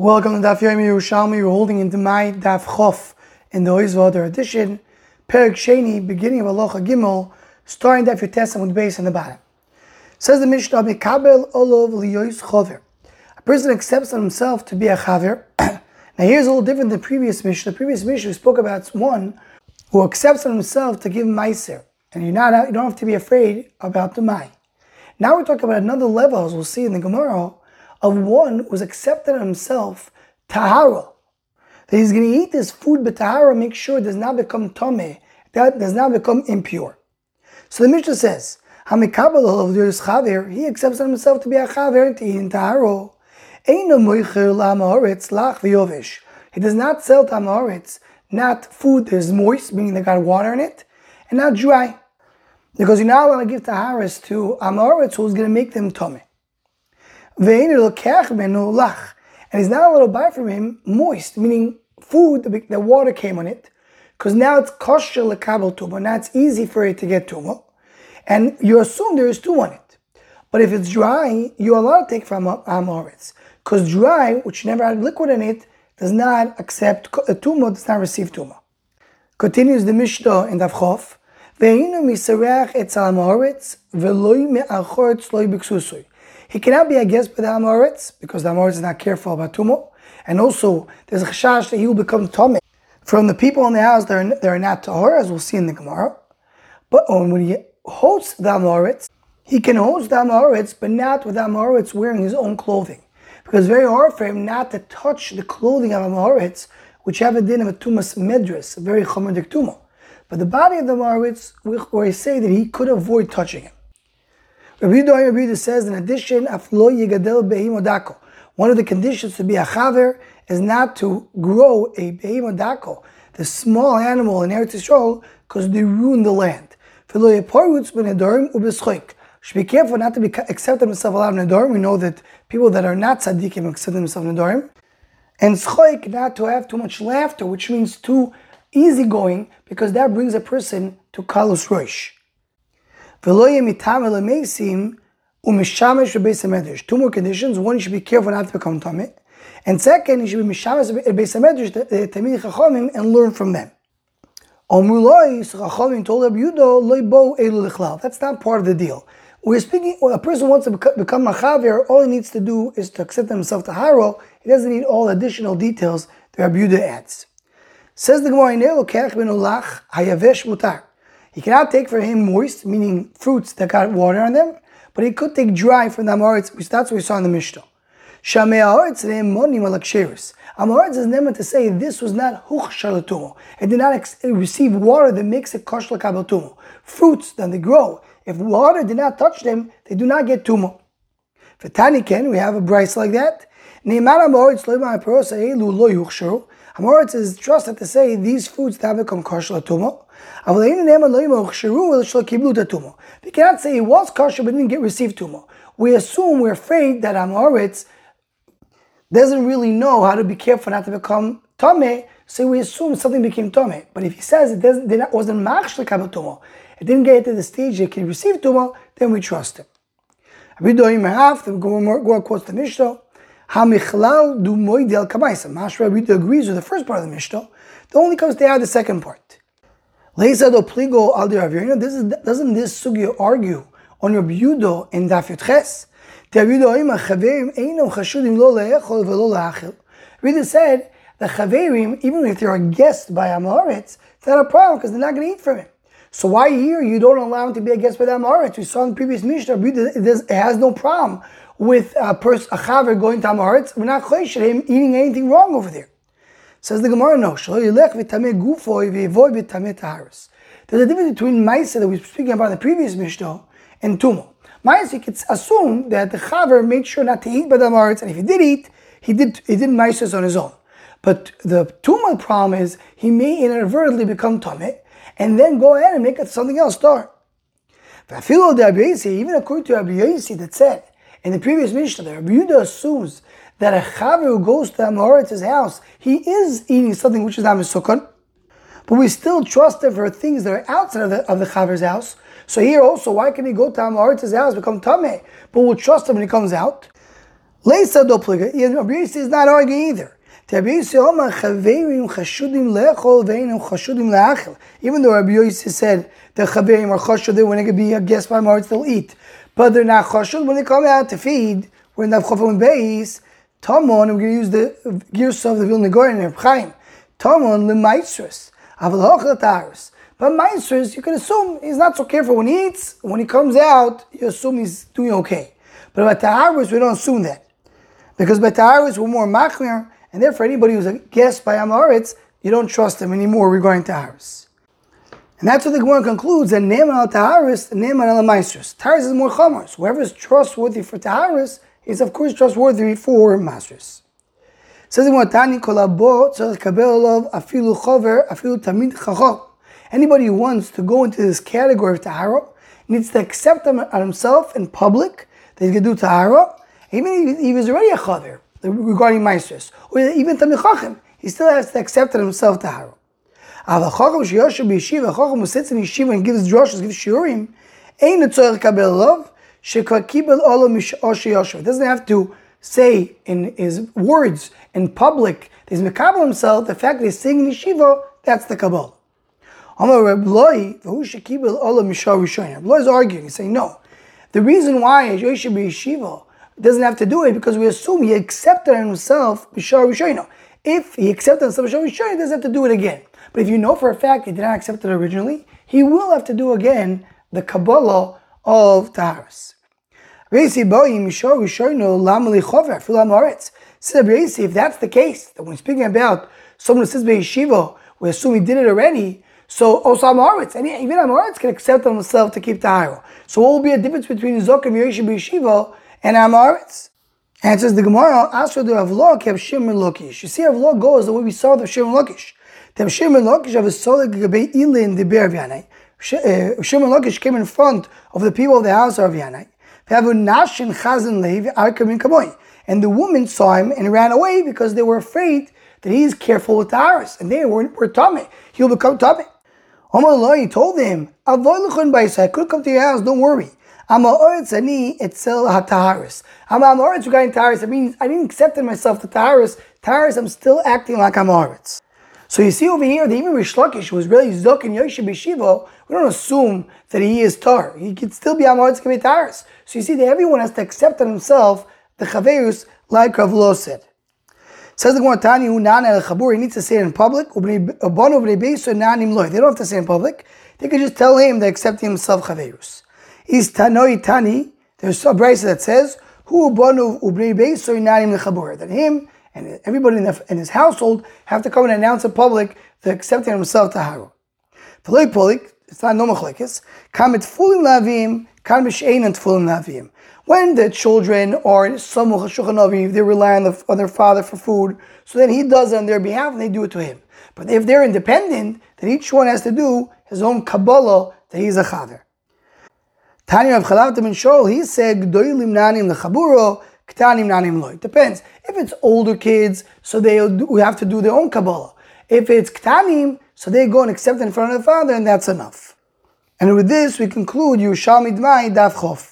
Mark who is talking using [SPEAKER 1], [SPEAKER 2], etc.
[SPEAKER 1] Welcome to Daf Yomi Yerushalmi. We're holding into my Daf Chof in the Oizvader edition, Perik Sheni, beginning of Aloha Gimel, starting Daf Yotesim with base in the bottom. Says the Mishnah, Mikabel Olov Liyois Chover. A person accepts on himself to be a Chaver. now here's a little different than the previous Mishnah. The previous Mishnah we spoke about one who accepts on himself to give Meiser. And you're not, you don't have to be afraid about the Mai. Now we're talking about another level, as we'll see in the Gemara, of one who's accepted himself tahara. That he's going to eat this food, but tahara make sure it does not become tame, that does not become impure. So the Mishnah says, chaver, he accepts himself to be a chaver to eat in tahara. He does not sell tamaritz, not food that is moist, meaning they got water in it, and not dry. Because you're not allowed to give taharis to amaretz who's going to make them tummy. And it's not a little buy from him moist, meaning food, the water came on it, because now it's kosher lekabel tumor. Now it's easy for it to get tumor, and you assume there is two on it. But if it's dry, you're allowed to take from amoritz, because dry, which never had liquid in it, does not accept a uh, tumor, does not receive tumor. Continues the Mishnah in Davchov. Ve'inu miserach et salamoritz ve'loi me'achoritz loi b'ksusui. He cannot be a guest by the Amoritz because the Amoritz is not careful about Tumo. And also, there's a chashash that he will become Tomei from the people in the house that are not Tahor, as we'll see in the Gemara. But um, when he hosts the Amoritz, he can host the Amoritz, but not with the Amoritz wearing his own clothing. Because it's very hard for him not to touch the clothing of Amoritz, which have a din of a Tumas Medris, a very Chomerdik Tumo. But the body of the Amoritz, where I say that he could avoid touching him. Rabbi Yehuda says, in addition, aflo yigadel behimodako. One of the conditions to be a chaver is not to grow a behimodako, the small animal in Eretz Yisrael, because they ruin the land. Should be careful not to be accept themselves a lot of nedarim. We know that people that are not tzaddikim accept themselves nedarim. And schoik, not to have too much laughter, which means too easygoing, because that brings a person to kalus roish. Two more conditions. One, you should be careful not to become tameh. And second, you should be mishamesh beis hamedrash, tamid chachomim, and learn from them. That's not part of the deal. We're speaking, a person wants to become a chaver, all he needs to do is to accept himself to haro. He doesn't need all additional details that Rabbi Yehuda adds. Says the Gemara, hayavesh mutar. He cannot take for him moist, meaning fruits that got water on them, but he could take dry from the Amoritz, which that's what we saw in the Mishnah. Shamei Amoritz monim alaksheris. Amoritz is never to say this was not huch. It did not ex- receive water that makes it kosh lakabatumo. Fruits that they grow, if water did not touch them, they do not get tumo. For Taniken, we have a brace like that. Neimar Amoritz loy ma'aperos elu loy huchsharu. Amoritz is trusted to say these foods have become kosher latumo. We cannot say it was kosher but didn't get received tumo. We assume we're afraid that Amoritz doesn't really know how to be careful not to become tame, so we assume something became tame. But if he says it doesn't, it wasn't machshlik tumo, it didn't get to the stage it can receive tumo, then we trust him. We do him half. The Gemara quotes the Mishnah. Hamichlal du moidi al kamaisa. Mashra Rabbi agrees with the first part of the Mishnah. The only comes to add the second part. Leisa do pligo al This is doesn't this sugya argue on your Yudo in Daf Yudches? Rabbi said the chaverim, even if they're a guest by Amoritz, it's not a problem because they're not going to eat from him. So why here you don't allow him to be a guest by Amoritz? We saw in the previous Mishnah, it has no problem with a person, a chaver going to Amaretz, we're not choished him eating anything wrong over there. Says the Gemara, no. There's a difference between Maisa that we were speaking about in the previous Mishnah and Tumo. Maisa, you could assume that the chaver made sure not to eat by the and if he did eat, he did he did Maisas on his own. But the Tumo problem is he may inadvertently become Tomei, and then go ahead and make it something else start. Even according to Rabbi Yossi that said in the previous Mishnah, the Rabbi Yehuda assumes that a chaver who goes to Amorit's house, he is eating something which is not but we still trust him for things that are outside of the, of the chaver's house. So here also, why can he go to Amorit's house, become Tameh, but we'll trust him when he comes out? Leisa dopliga. Rabbi Yossi is not arguing either. Oh, Even though Rabbi Yossi said the chaverim are chashud, when they could be a guest by Maritz, they'll eat. But they're not chashud when they come out to feed. We're in the Chofim Beis. Tamon, we're going to use the gears of the Vilna Goyen and Chaim. Tamon lemaitzus. Aval taris. But maitzus, you can assume he's not so careful when he eats. When he comes out, you assume he's doing okay. But about taharis, we don't assume that. Because by taharis, we're more machmir, and therefore anybody who's a guest by Amaretz, you don't trust him anymore regarding taharis. And that's what the Gemara concludes that Neman al Taharis, Neman al Maestros. Taharis is more chamars. Whoever is trustworthy for Taharis is of course trustworthy for masters. Says the Tani kolabo kabel afilu chover afilu tamid chacham. Anybody who wants to go into this category of tahara needs to accept on himself in public that going to do tahara, even if he was already a chaver regarding maestros, or even tamid chacham, he still has to accept it himself tahara. Av chacham sheyoshe b'yeshiva, chacham who sits in yeshiva and gives drushes, gives shiurim, ain't a tzorich kabel love, it doesn't have to say in his words in public he's Mekabal himself, the fact that he's singing in yeshiva, that's the Kabbalah. Rabbi is arguing, he's saying, no. The reason why Yoshe be doesn't have to do it because we assume he accepted himself. If he accepted himself he doesn't have to do it again. But if you know for a fact he did not accept it originally, he will have to do again the Kabbalah of Taharis. Says if that's the case, that when speaking about someone who by yeshiva, we assume he did it already, so also Amoritz, and even Amoritz can accept himself to keep Tahara. So what will be a difference between Zok and Yeshi Yeshiva and Amoritz? Answers the Gemara, Asra the Avlok have Shimon Lokish. You see, Avlok goes the way we saw the Shimon Lokish. The Shimon Lokish have a solid Gabe Ilin the Bear Vyanai. Uh, Shimon Lakish came in front of the people of the house of Yanai. And the woman saw him and ran away because they were afraid that he's careful with the Aris. And they were, were tummy. He'll become tummy. He told him, I could come to your house, don't worry. I'm a oretz ani etzel hataharis. I'm a oretz regarding taharis. It means I didn't accept in myself the taharis. Taharis, I'm still acting like I'm oretz. So you see over here that even Rish Lakish was really Zok and Yoshe Bishivo, we don't assume that he is Tar. He could still be Amoritz Kavitaris. So you see that everyone has to accept on himself the Chaveus like Rav Lo said. Says the Gemara Tani Unan el Chabur, he needs to say it in public. They don't have to say it in public. They could just tell him they're accepting himself Chaveus. Is Tanoi Tani, there's a brace that says, Hu Bonu Ubnei Beiso Nanim Lechabur. That him and everybody in, the, in his household have to come and announce in public the accepting himself to Haru. It's not no machlekes. Kamet fulim lavim, kam and fulim lavim. When the children are in some they rely on, the, on their father for food, so then he does it on their behalf and they do it to him. But if they're independent, then each one has to do his own Kabbalah that he's a chaver. Tanya of Chalav ben Shol, he said, Gdoilim nanim lechaburo, ktanim nanim loy. Depends. If it's older kids, so they we have to do their own Kabbalah. If it's Ktanim, so they go and accept in front of the father, and that's enough. And with this, we conclude Yerushalmi Dmai Daf Chof.